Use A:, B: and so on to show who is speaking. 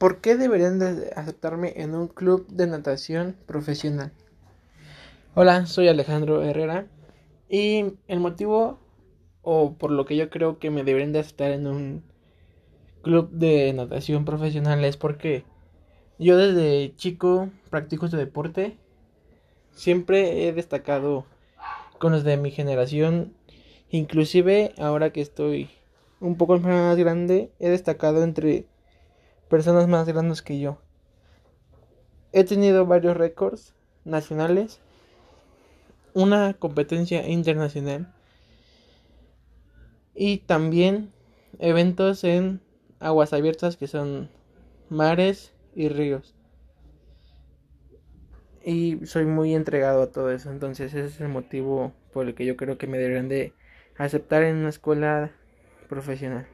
A: ¿Por qué deberían de aceptarme en un club de natación profesional? Hola, soy Alejandro Herrera y el motivo o por lo que yo creo que me deberían de aceptar en un club de natación profesional es porque yo desde chico practico este deporte. Siempre he destacado con los de mi generación. Inclusive ahora que estoy un poco más grande, he destacado entre personas más grandes que yo. He tenido varios récords nacionales, una competencia internacional y también eventos en aguas abiertas que son mares y ríos. Y soy muy entregado a todo eso, entonces ese es el motivo por el que yo creo que me deberían de aceptar en una escuela profesional.